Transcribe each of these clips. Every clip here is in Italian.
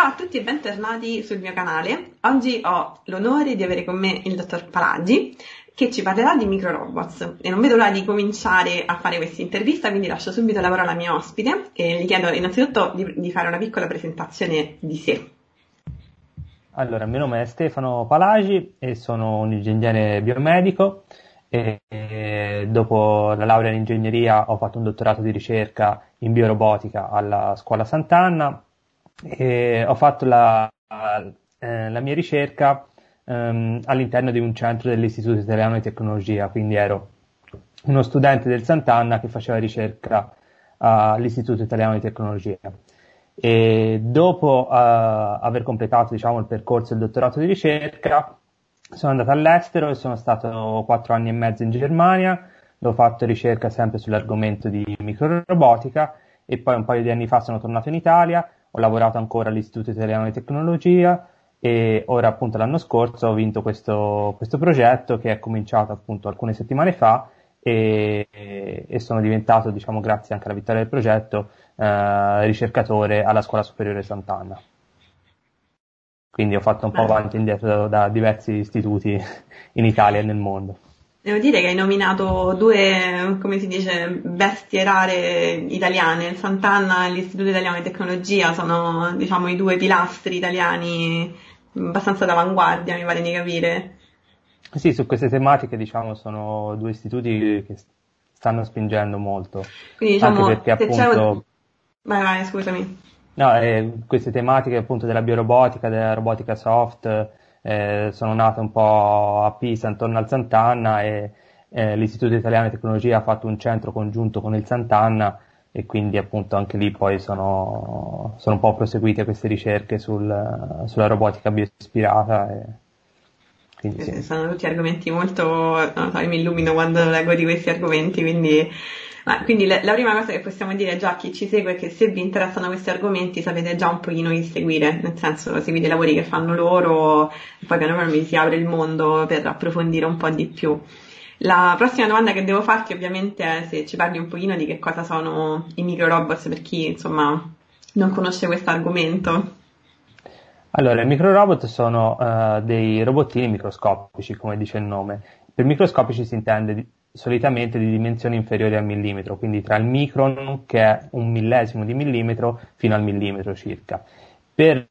Ciao a tutti e bentornati sul mio canale. Oggi ho l'onore di avere con me il dottor Palagi che ci parlerà di microrobots e non vedo l'ora di cominciare a fare questa intervista, quindi lascio subito la parola alla mia ospite e gli chiedo innanzitutto di, di fare una piccola presentazione di sé. Allora, il mio nome è Stefano Palagi e sono un ingegnere biomedico e dopo la laurea in ingegneria ho fatto un dottorato di ricerca in biorobotica alla scuola Sant'Anna e ho fatto la, eh, la mia ricerca ehm, all'interno di un centro dell'Istituto Italiano di Tecnologia, quindi ero uno studente del Sant'Anna che faceva ricerca all'Istituto Italiano di Tecnologia. E dopo uh, aver completato diciamo, il percorso del dottorato di ricerca, sono andato all'estero e sono stato quattro anni e mezzo in Germania, dove ho fatto ricerca sempre sull'argomento di microrobotica e poi un paio di anni fa sono tornato in Italia ho lavorato ancora all'Istituto Italiano di Tecnologia e ora appunto l'anno scorso ho vinto questo, questo progetto che è cominciato appunto alcune settimane fa e, e sono diventato, diciamo, grazie anche alla vittoria del progetto, eh, ricercatore alla Scuola Superiore Sant'Anna. Quindi ho fatto un po' avanti e indietro da diversi istituti in Italia e nel mondo. Devo dire che hai nominato due, come si dice, bestie rare italiane, il Sant'Anna e l'Istituto Italiano di Tecnologia sono, diciamo, i due pilastri italiani abbastanza d'avanguardia, mi pare di capire. Sì, su queste tematiche, diciamo, sono due istituti che stanno spingendo molto. Quindi, diciamo, Anche perché appunto... Vai, vai, scusami. No, eh, queste tematiche appunto della biorobotica, della robotica soft, eh, sono nate un po' a Pisa intorno al Sant'Anna e eh, l'Istituto Italiano di Tecnologia ha fatto un centro congiunto con il Sant'Anna e quindi appunto anche lì poi sono, sono un po' proseguite queste ricerche sul, sulla robotica bioispirata. E, quindi, sì. Sono tutti argomenti molto, io mi illumino quando leggo di questi argomenti, quindi ma quindi la, la, prima cosa che possiamo dire già a chi ci segue è che se vi interessano questi argomenti sapete già un pochino chi seguire, nel senso seguite i lavori che fanno loro poi piano piano vi si apre il mondo per approfondire un po' di più. La prossima domanda che devo farti ovviamente è se ci parli un pochino di che cosa sono i microrobots per chi insomma non conosce questo argomento. Allora, i microrobot sono uh, dei robottini microscopici, come dice il nome. Per microscopici si intende solitamente di dimensioni inferiori al millimetro, quindi tra il micron, che è un millesimo di millimetro, fino al millimetro circa. Per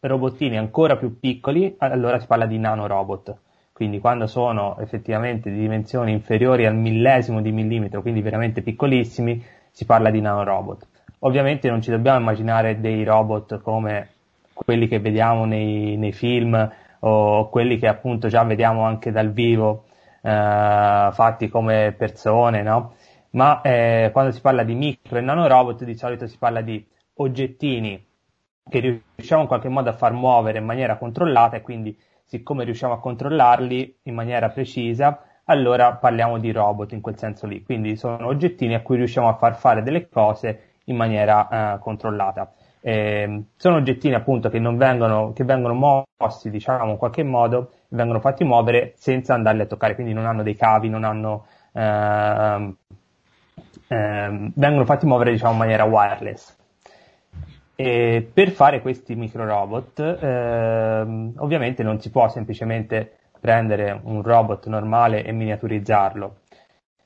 robottini ancora più piccoli, allora si parla di nanorobot. Quindi quando sono effettivamente di dimensioni inferiori al millesimo di millimetro, quindi veramente piccolissimi, si parla di nanorobot. Ovviamente non ci dobbiamo immaginare dei robot come quelli che vediamo nei, nei film o quelli che appunto già vediamo anche dal vivo eh, fatti come persone, no? Ma eh, quando si parla di micro e nanorobot di solito si parla di oggettini che riusciamo in qualche modo a far muovere in maniera controllata e quindi siccome riusciamo a controllarli in maniera precisa, allora parliamo di robot in quel senso lì. Quindi sono oggettini a cui riusciamo a far fare delle cose in maniera eh, controllata. Eh, sono oggettini appunto che vengono, che vengono mossi, diciamo, in qualche modo vengono fatti muovere senza andarli a toccare, quindi non hanno dei cavi, non hanno, ehm, ehm, vengono fatti muovere diciamo in maniera wireless. E per fare questi microrobot, ehm, ovviamente non si può semplicemente prendere un robot normale e miniaturizzarlo,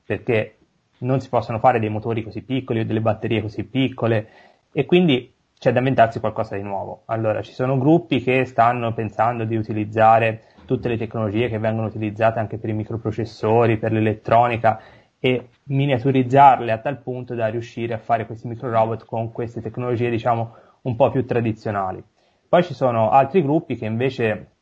perché non si possono fare dei motori così piccoli o delle batterie così piccole e quindi c'è da inventarsi qualcosa di nuovo. Allora, ci sono gruppi che stanno pensando di utilizzare tutte le tecnologie che vengono utilizzate anche per i microprocessori, per l'elettronica e miniaturizzarle a tal punto da riuscire a fare questi microrobot con queste tecnologie diciamo un po' più tradizionali. Poi ci sono altri gruppi che invece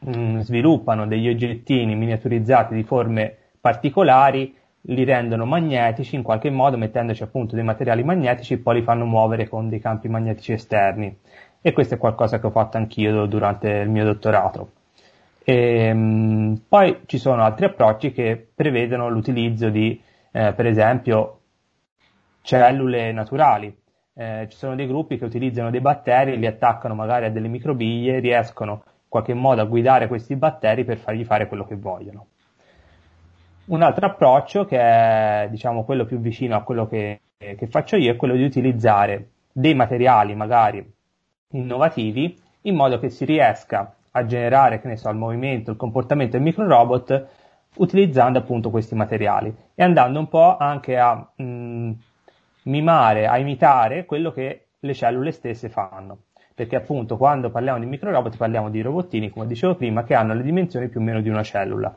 mh, mm, sviluppano degli oggettini miniaturizzati di forme particolari, li rendono magnetici in qualche modo mettendoci appunto dei materiali magnetici poi li fanno muovere con dei campi magnetici esterni. E questo è qualcosa che ho fatto anch'io durante il mio dottorato. E, ehm, poi ci sono altri approcci che prevedono l'utilizzo di, eh, per esempio, cellule naturali. Eh, ci sono dei gruppi che utilizzano dei batteri, li attaccano magari a delle microbiglie, riescono in qualche modo a guidare questi batteri per fargli fare quello che vogliono. Un altro approccio, che è diciamo quello più vicino a quello che, che faccio io, è quello di utilizzare dei materiali magari innovativi in modo che si riesca a generare, che ne so, il movimento, il comportamento del microrobot utilizzando appunto questi materiali e andando un po' anche a mh, mimare, a imitare quello che le cellule stesse fanno. Perché appunto quando parliamo di microrobot parliamo di robottini, come dicevo prima, che hanno le dimensioni più o meno di una cellula.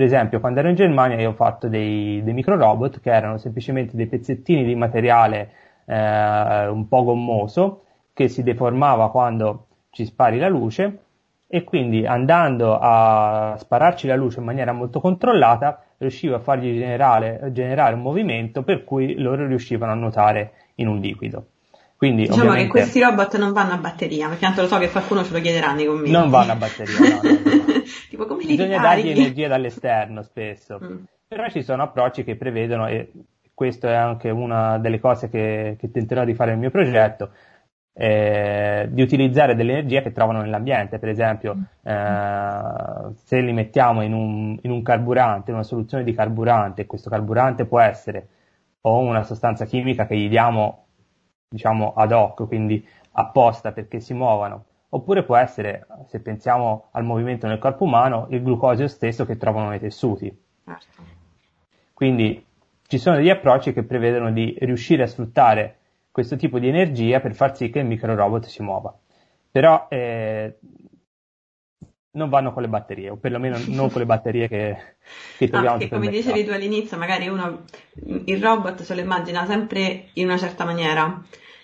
Per esempio, quando ero in Germania io ho fatto dei, dei microrobot che erano semplicemente dei pezzettini di materiale eh, un po' gommoso che si deformava quando ci spari la luce e quindi andando a spararci la luce in maniera molto controllata riusciva a fargli generare, generare un movimento per cui loro riuscivano a nuotare in un liquido. Quindi, diciamo ovviamente, che questi robot non vanno a batteria, perché tanto lo so che qualcuno ce lo chiederà nei commenti. Non vanno a batteria, no, no. Tipo come Bisogna dargli energia dall'esterno spesso. Mm. Però ci sono approcci che prevedono, e questo è anche una delle cose che, che tenterò di fare nel mio progetto, eh, di utilizzare dell'energia che trovano nell'ambiente, per esempio eh, se li mettiamo in un, in un carburante, in una soluzione di carburante, questo carburante può essere o una sostanza chimica che gli diamo diciamo ad hoc, quindi apposta perché si muovano, oppure può essere, se pensiamo al movimento nel corpo umano, il glucosio stesso che trovano nei tessuti. Certo. Quindi ci sono degli approcci che prevedono di riuscire a sfruttare questo tipo di energia per far sì che il microrobot si muova. Però eh, non vanno con le batterie, o perlomeno non con le batterie che, che troviamo. Ah, perché come dicevi tu all'inizio, magari uno il robot se lo immagina sempre in una certa maniera.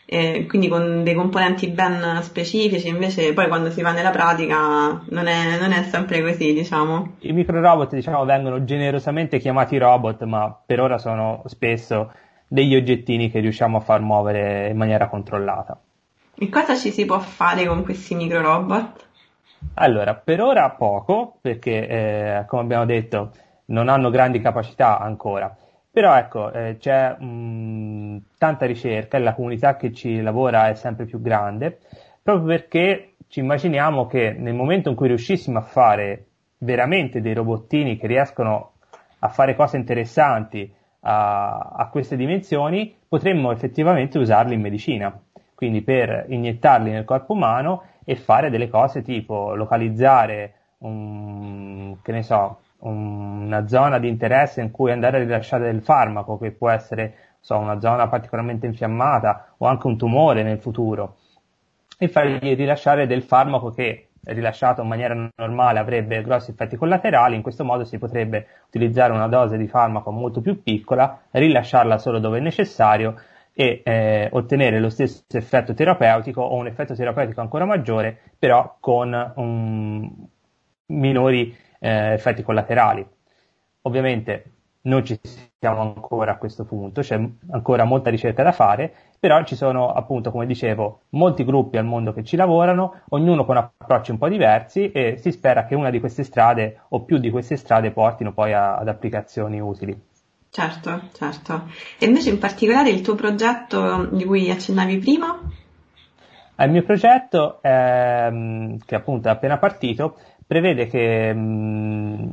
Eh, quindi con dei componenti ben specifici, invece poi quando si va nella pratica non è, non è sempre così, diciamo. I microrobot, diciamo, vengono generosamente chiamati robot, ma per ora sono spesso degli oggettini che riusciamo a far muovere in maniera controllata. E cosa ci si può fare con questi microrobot? Allora, per ora poco, perché eh, come abbiamo detto non hanno grandi capacità ancora, però ecco, eh, c'è mh, tanta ricerca e la comunità che ci lavora è sempre più grande, proprio perché ci immaginiamo che nel momento in cui riuscissimo a fare veramente dei robottini che riescono a fare cose interessanti a, a queste dimensioni, potremmo effettivamente usarli in medicina, quindi per iniettarli nel corpo umano e fare delle cose tipo localizzare un, che ne so, una zona di interesse in cui andare a rilasciare del farmaco, che può essere so, una zona particolarmente infiammata o anche un tumore nel futuro, e fargli rilasciare del farmaco che rilasciato in maniera normale avrebbe grossi effetti collaterali, in questo modo si potrebbe utilizzare una dose di farmaco molto più piccola, rilasciarla solo dove è necessario e eh, ottenere lo stesso effetto terapeutico o un effetto terapeutico ancora maggiore, però con um, minori eh, effetti collaterali. Ovviamente non ci siamo ancora a questo punto, c'è ancora molta ricerca da fare, però ci sono appunto, come dicevo, molti gruppi al mondo che ci lavorano, ognuno con approcci un po' diversi e si spera che una di queste strade o più di queste strade portino poi a, ad applicazioni utili. Certo, certo. E invece in particolare il tuo progetto di cui accennavi prima? Il mio progetto, ehm, che appunto è appena partito, prevede che, mh, mm,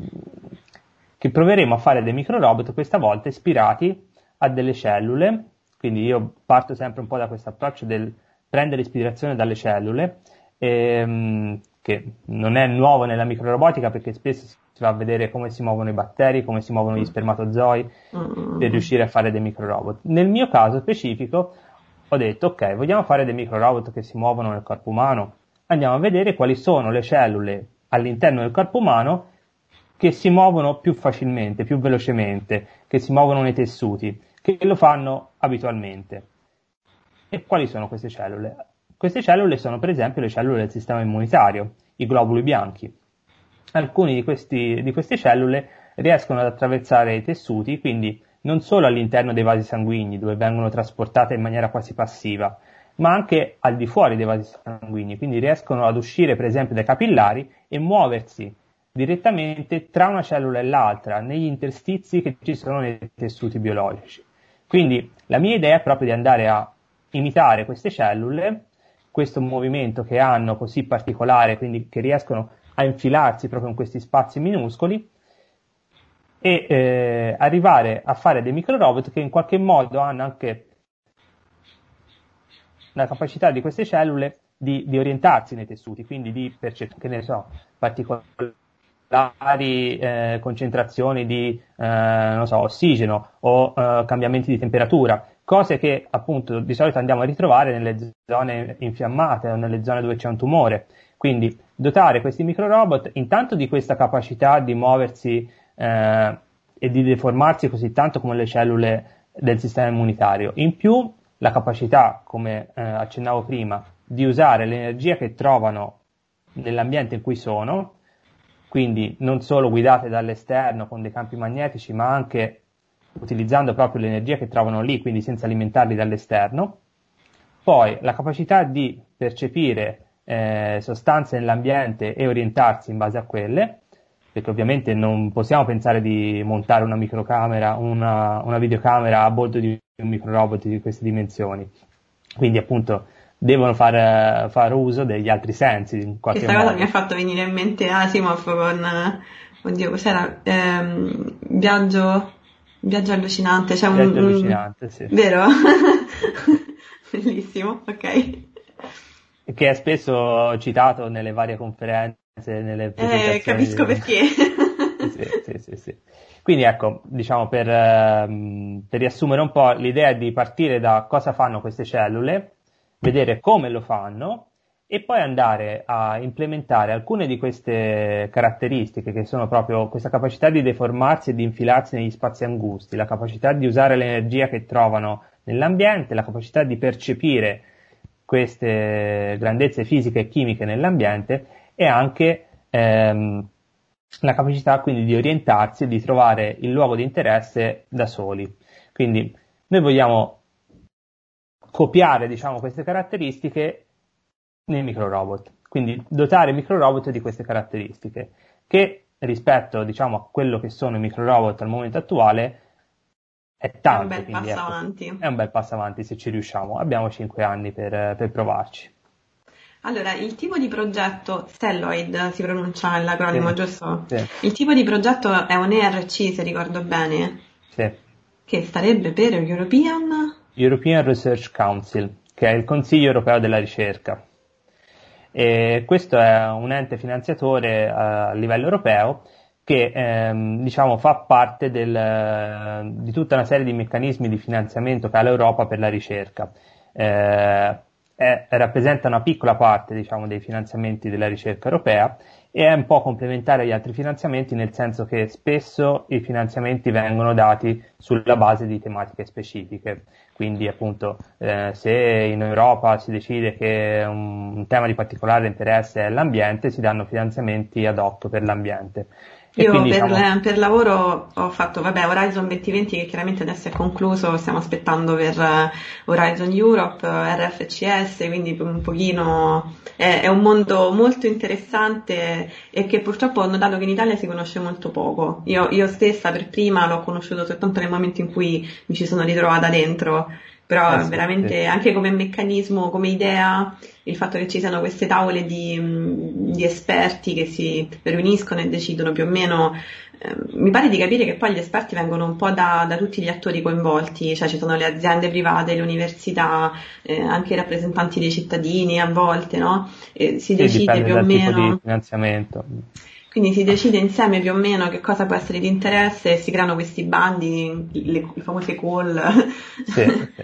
che proveremo a fare dei microrobot questa volta ispirati a delle cellule, quindi io parto sempre un po' da questo approccio del prendere ispirazione dalle cellule, ehm, che non è nuovo nella microrobotica perché spesso si va a vedere come si muovono i batteri, come si muovono gli spermatozoi mm. per riuscire a fare dei microrobot. Nel mio caso specifico ho detto ok, vogliamo fare dei microrobot che si muovono nel corpo umano, andiamo a vedere quali sono le cellule all'interno del corpo umano che si muovono più facilmente, più velocemente, che si muovono nei tessuti, che lo fanno abitualmente. E quali sono queste cellule? Queste cellule sono per esempio le cellule del sistema immunitario, i globuli bianchi. Alcune di, di queste cellule riescono ad attraversare i tessuti, quindi non solo all'interno dei vasi sanguigni, dove vengono trasportate in maniera quasi passiva, ma anche al di fuori dei vasi sanguigni, quindi riescono ad uscire per esempio dai capillari e muoversi direttamente tra una cellula e l'altra, negli interstizi che ci sono nei tessuti biologici. Quindi la mia idea è proprio di andare a imitare queste cellule questo movimento che hanno così particolare, quindi che riescono a infilarsi proprio in questi spazi minuscoli e eh, arrivare a fare dei microrobot che in qualche modo hanno anche la capacità di queste cellule di, di orientarsi nei tessuti, quindi di percepire, so, particolari eh, concentrazioni di eh, so, ossigeno o eh, cambiamenti di temperatura, cose che appunto di solito andiamo a ritrovare nelle zone infiammate o nelle zone dove c'è un tumore. Quindi dotare questi microrobot intanto di questa capacità di muoversi eh, e di deformarsi così tanto come le cellule del sistema immunitario. In più la capacità, come eh, accennavo prima, di usare l'energia che trovano nell'ambiente in cui sono, quindi non solo guidate dall'esterno con dei campi magnetici, ma anche utilizzando proprio l'energia che trovano lì, quindi senza alimentarli dall'esterno. Poi la capacità di percepire eh, sostanze nell'ambiente e orientarsi in base a quelle, perché ovviamente non possiamo pensare di montare una microcamera, una, una videocamera a bordo di un microrobot di queste dimensioni. Quindi appunto devono fare far uso degli altri sensi in Questa modo. cosa mi ha fatto venire in mente Asimov con, oddio, cos'era? Ehm, viaggio, viaggio allucinante, cioè viaggio un, allucinante, sì. Vero? Bellissimo, ok. Che è spesso citato nelle varie conferenze, nelle Eh, presentazioni. capisco di- perché. Sì, sì, sì. Quindi ecco, diciamo per, ehm, per riassumere un po', l'idea di partire da cosa fanno queste cellule, vedere come lo fanno e poi andare a implementare alcune di queste caratteristiche che sono proprio questa capacità di deformarsi e di infilarsi negli spazi angusti, la capacità di usare l'energia che trovano nell'ambiente, la capacità di percepire queste grandezze fisiche e chimiche nell'ambiente e anche ehm, la capacità quindi di orientarsi e di trovare il luogo di interesse da soli. Quindi noi vogliamo copiare diciamo, queste caratteristiche nei microrobot, quindi dotare i microrobot di queste caratteristiche che rispetto diciamo, a quello che sono i microrobot al momento attuale è tanto. È un bel passo ecco, avanti. È un bel passo avanti se ci riusciamo. Abbiamo 5 anni per, per provarci. Allora, il tipo di progetto, Stelloid si pronuncia l'acronimo, Sì. giusto? Sì, Il tipo di progetto è un ERC, se ricordo bene, sì. che starebbe per European... European Research Council, che è il Consiglio europeo della ricerca. E questo è un ente finanziatore eh, a livello europeo che ehm, diciamo, fa parte del, di tutta una serie di meccanismi di finanziamento che ha l'Europa per la ricerca. Eh, è- rappresenta una piccola parte diciamo, dei finanziamenti della ricerca europea e è un po' complementare agli altri finanziamenti nel senso che spesso i finanziamenti vengono dati sulla base di tematiche specifiche. Quindi appunto eh, se in Europa si decide che un, un tema di particolare interesse è l'ambiente, si danno finanziamenti ad hoc per l'ambiente. Io quindi, per, diciamo, per lavoro ho fatto, vabbè, Horizon 2020 che chiaramente adesso è concluso, stiamo aspettando per eh, Horizon Europe, eh, RFCS, quindi un pochino è, è un mondo molto interessante e che purtroppo ho notato che in Italia si conosce molto poco. Io, io stessa per prima l'ho conosciuto soltanto nel momento in cui mi ci sono ritrovata dentro, però Eh sì, veramente sì. anche come meccanismo, come idea, il fatto che ci siano queste tavole di, mh, di esperti che si riuniscono e decidono più o meno, eh, mi pare di capire che poi gli esperti vengono un po' da, da tutti gli attori coinvolti, cioè ci sono le aziende private, le università, eh, anche i rappresentanti dei cittadini a volte, no? E si sì, decide più o meno. Quindi si decide insieme più o meno che cosa può essere di interesse e si creano questi bandi, le, le famose call Sì, sì.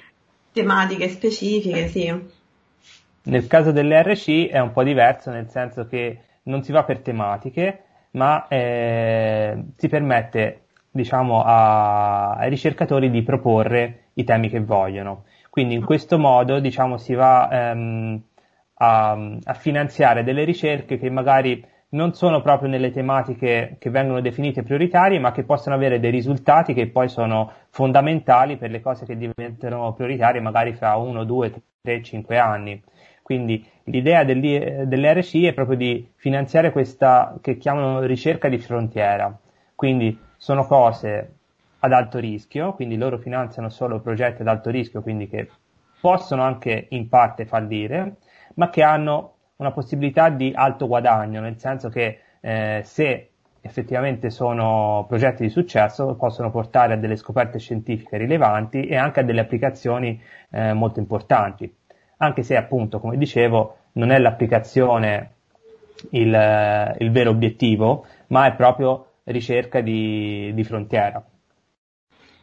Tematiche specifiche, sì. Nel caso dell'RC è un po' diverso, nel senso che non si va per tematiche, ma eh, si permette, diciamo, a- ai ricercatori di proporre i temi che vogliono. Quindi in questo modo, diciamo, si va ehm, a, a finanziare delle ricerche che magari non sono proprio nelle tematiche che vengono definite prioritarie, ma che possono avere dei risultati che poi sono fondamentali per le cose che diventano prioritarie magari fra uno, due, tre, cinque anni. Quindi l'idea dell'RCI è proprio di finanziare questa che chiamano ricerca di frontiera. Quindi sono cose ad alto rischio, quindi loro finanziano solo progetti ad alto rischio, quindi che possono anche in parte fallire, ma che hanno una possibilità di alto guadagno, nel senso che eh, se effettivamente sono progetti di successo possono portare a delle scoperte scientifiche rilevanti e anche a delle applicazioni eh, molto importanti anche se appunto, come dicevo, non è l'applicazione il, il vero obiettivo, ma è proprio ricerca di, di frontiera.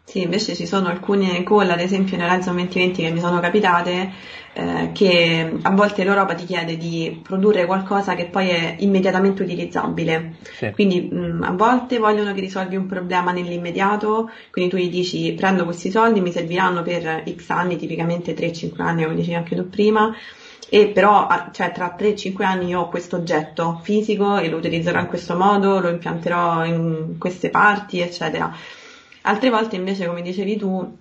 Sì, invece ci sono alcune call, ad esempio nell'Horizon 2020 che mi sono capitate, eh, che a volte l'Europa ti chiede di produrre qualcosa che poi è immediatamente utilizzabile. Sì. Quindi mh, a volte vogliono che risolvi un problema nell'immediato, quindi tu gli dici prendo questi soldi, mi serviranno per X anni, tipicamente 3-5 anni, come dicevi anche tu prima, e però cioè, tra 3-5 anni io ho questo oggetto fisico e lo utilizzerò in questo modo, lo impianterò in queste parti, eccetera. Altre volte invece, come dicevi tu,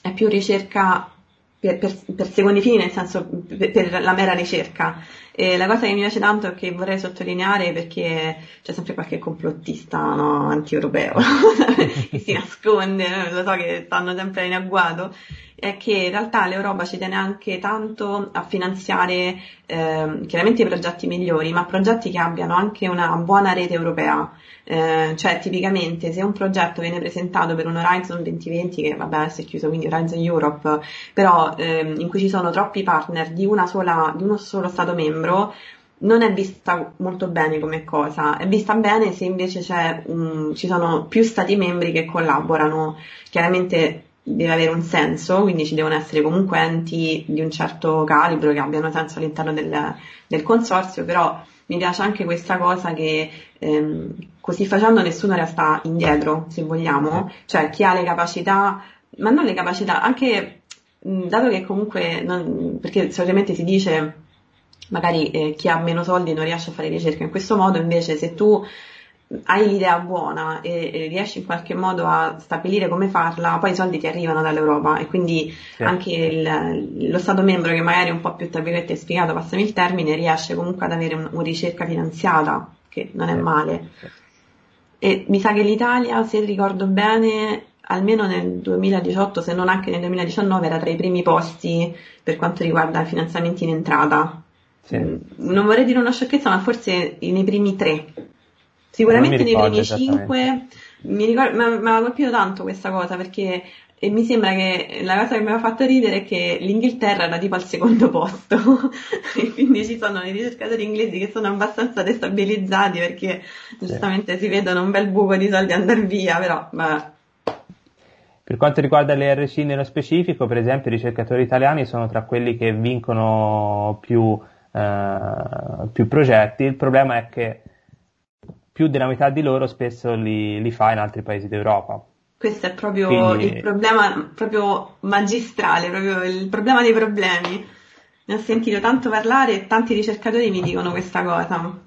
è più ricerca per, per, per secondi fini, nel senso per, per la mera ricerca. E la cosa che mi piace tanto e che vorrei sottolineare perché c'è sempre qualche complottista no, anti-europeo che si nasconde, lo so che stanno sempre in agguato, è che in realtà l'Europa ci tiene anche tanto a finanziare eh, chiaramente i progetti migliori, ma progetti che abbiano anche una buona rete europea. Eh, cioè tipicamente se un progetto viene presentato per un Horizon 2020 che vabbè adesso è chiuso quindi Horizon Europe però ehm, in cui ci sono troppi partner di, una sola, di uno solo stato membro non è vista molto bene come cosa, è vista bene se invece un, ci sono più stati membri che collaborano, chiaramente deve avere un senso, quindi ci devono essere comunque enti di un certo calibro che abbiano senso all'interno del, del consorzio, però mi piace anche questa cosa che ehm, così facendo nessuno resta indietro, se vogliamo, cioè chi ha le capacità, ma non le capacità, anche dato che comunque, non, perché solitamente si dice magari eh, chi ha meno soldi non riesce a fare ricerca. In questo modo, invece se tu hai l'idea buona e, e, riesci in qualche modo a stabilire come farla, poi i soldi ti arrivano dall'Europa e quindi sì. anche il, lo Stato membro che magari è un po' più tra virgolette spiegato, passami il termine, riesce comunque ad avere un, una ricerca finanziata, che non è sì. male. E mi sa che l'Italia, se ricordo bene, almeno nel 2018, se non anche nel 2019, era tra i primi posti per quanto riguarda i finanziamenti in entrata. Sì. Non vorrei dire una sciocchezza, ma forse nei primi tre Sicuramente nei primi 5 mi ricordo, mi ha colpito tanto questa cosa perché e mi sembra che la cosa che mi ha fatto ridere è che l'Inghilterra era tipo al secondo posto e quindi ci sono i ricercatori inglesi che sono abbastanza destabilizzati perché sì. giustamente si vedono un bel buco di soldi andare via, però vabbè. Per quanto riguarda le RC nello specifico, per esempio, i ricercatori italiani sono tra quelli che vincono più, eh, più progetti. Il problema è che più della metà di loro spesso li, li fa in altri paesi d'Europa. Questo è proprio Quindi... il problema proprio magistrale, proprio il problema dei problemi. Ne ho sentito tanto parlare e tanti ricercatori mi dicono questa cosa.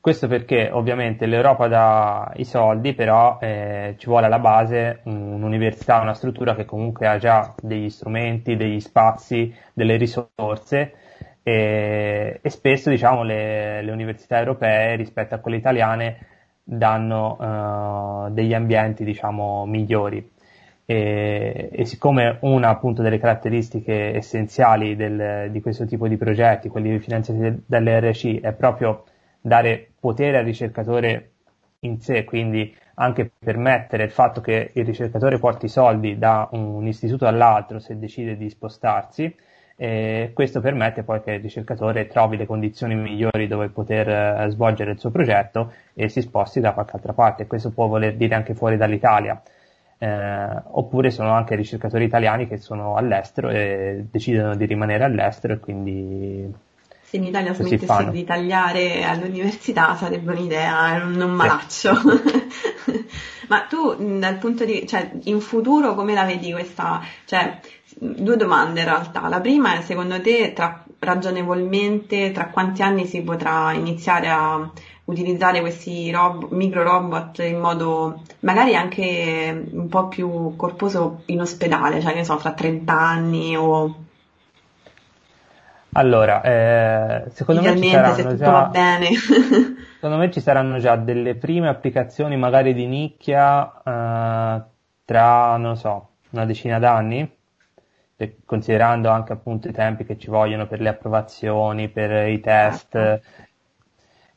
Questo perché ovviamente l'Europa dà i soldi, però eh, ci vuole alla base un'università, una struttura che comunque ha già degli strumenti, degli spazi, delle risorse e, e spesso diciamo, le, le, università europee rispetto a quelle italiane danno uh, degli ambienti diciamo, migliori. E, e, siccome una appunto delle caratteristiche essenziali del, di questo tipo di progetti, quelli finanziati dalle RC, è proprio dare potere al ricercatore in sé, quindi anche permettere il fatto che il ricercatore porti soldi da un istituto all'altro se decide di spostarsi, e questo permette poi che il ricercatore trovi le condizioni migliori dove poter eh, svolgere il suo progetto e si sposti da qualche altra parte. Questo può voler dire anche fuori dall'Italia. Eh, oppure sono anche ricercatori italiani che sono all'estero e decidono di rimanere all'estero e quindi se in Italia smettesse di tagliare all'università sarebbe un'idea, non malaccio. Sì. Ma tu dal punto di cioè in futuro come la vedi questa, cioè due domande in realtà. La prima è secondo te tra, ragionevolmente tra quanti anni si potrà iniziare a utilizzare questi rob- micro robot in modo magari anche un po' più corposo in ospedale, cioè che ne so, fra 30 anni o allora, eh, secondo me ci saranno già, secondo me ci saranno già delle prime applicazioni magari di nicchia eh, tra, non so, una decina d'anni, considerando anche appunto i tempi che ci vogliono per le approvazioni, per i test,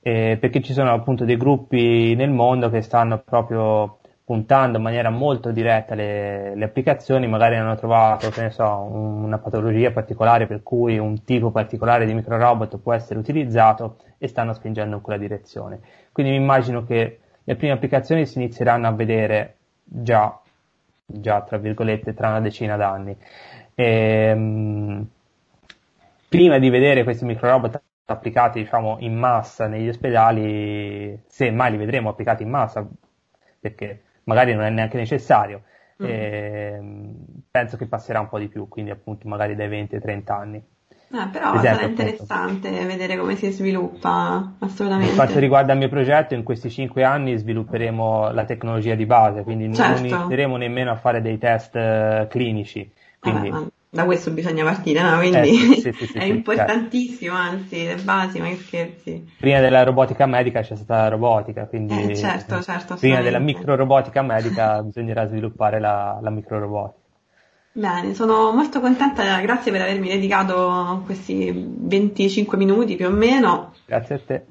eh, perché ci sono appunto dei gruppi nel mondo che stanno proprio puntando in maniera molto diretta le, le applicazioni, magari hanno trovato, so, una patologia particolare per cui un tipo particolare di microrobot può essere utilizzato e stanno spingendo in quella direzione. Quindi mi immagino che le prime applicazioni si inizieranno a vedere già, già tra virgolette, tra una decina d'anni. E, ehm, prima di vedere questi microrobot applicati diciamo, in massa negli ospedali, se mai li vedremo applicati in massa, perché magari non è neanche necessario. Mm. E, penso che passerà un po' di più, quindi appunto magari dai 20 ai 30 anni. Eh, però esempio, sarà interessante appunto. vedere come si sviluppa assolutamente. Per quanto riguarda il mio progetto, in questi 5 anni svilupperemo la tecnologia di base, quindi certo. non inizieremo nemmeno a fare dei test uh, clinici. Quindi, Vabbè, da questo bisogna partire, no? Quindi eh, sì, sì, sì, è importantissimo, anzi, le basi, ma che scherzi. Prima della robotica medica c'è stata la robotica, quindi eh, certo, certo, prima della microrobotica medica bisognerà sviluppare la, la microrobotica. Bene, sono molto contenta, grazie per avermi dedicato questi 25 minuti più o meno. Grazie a te.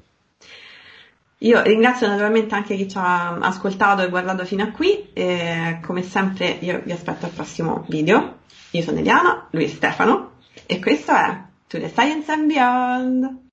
Io ringrazio naturalmente anche chi ci ha ascoltato e guardato fino a qui e come sempre io vi aspetto al prossimo video. Io sono Eliana, lui è Stefano e questo è To the Science and Beyond.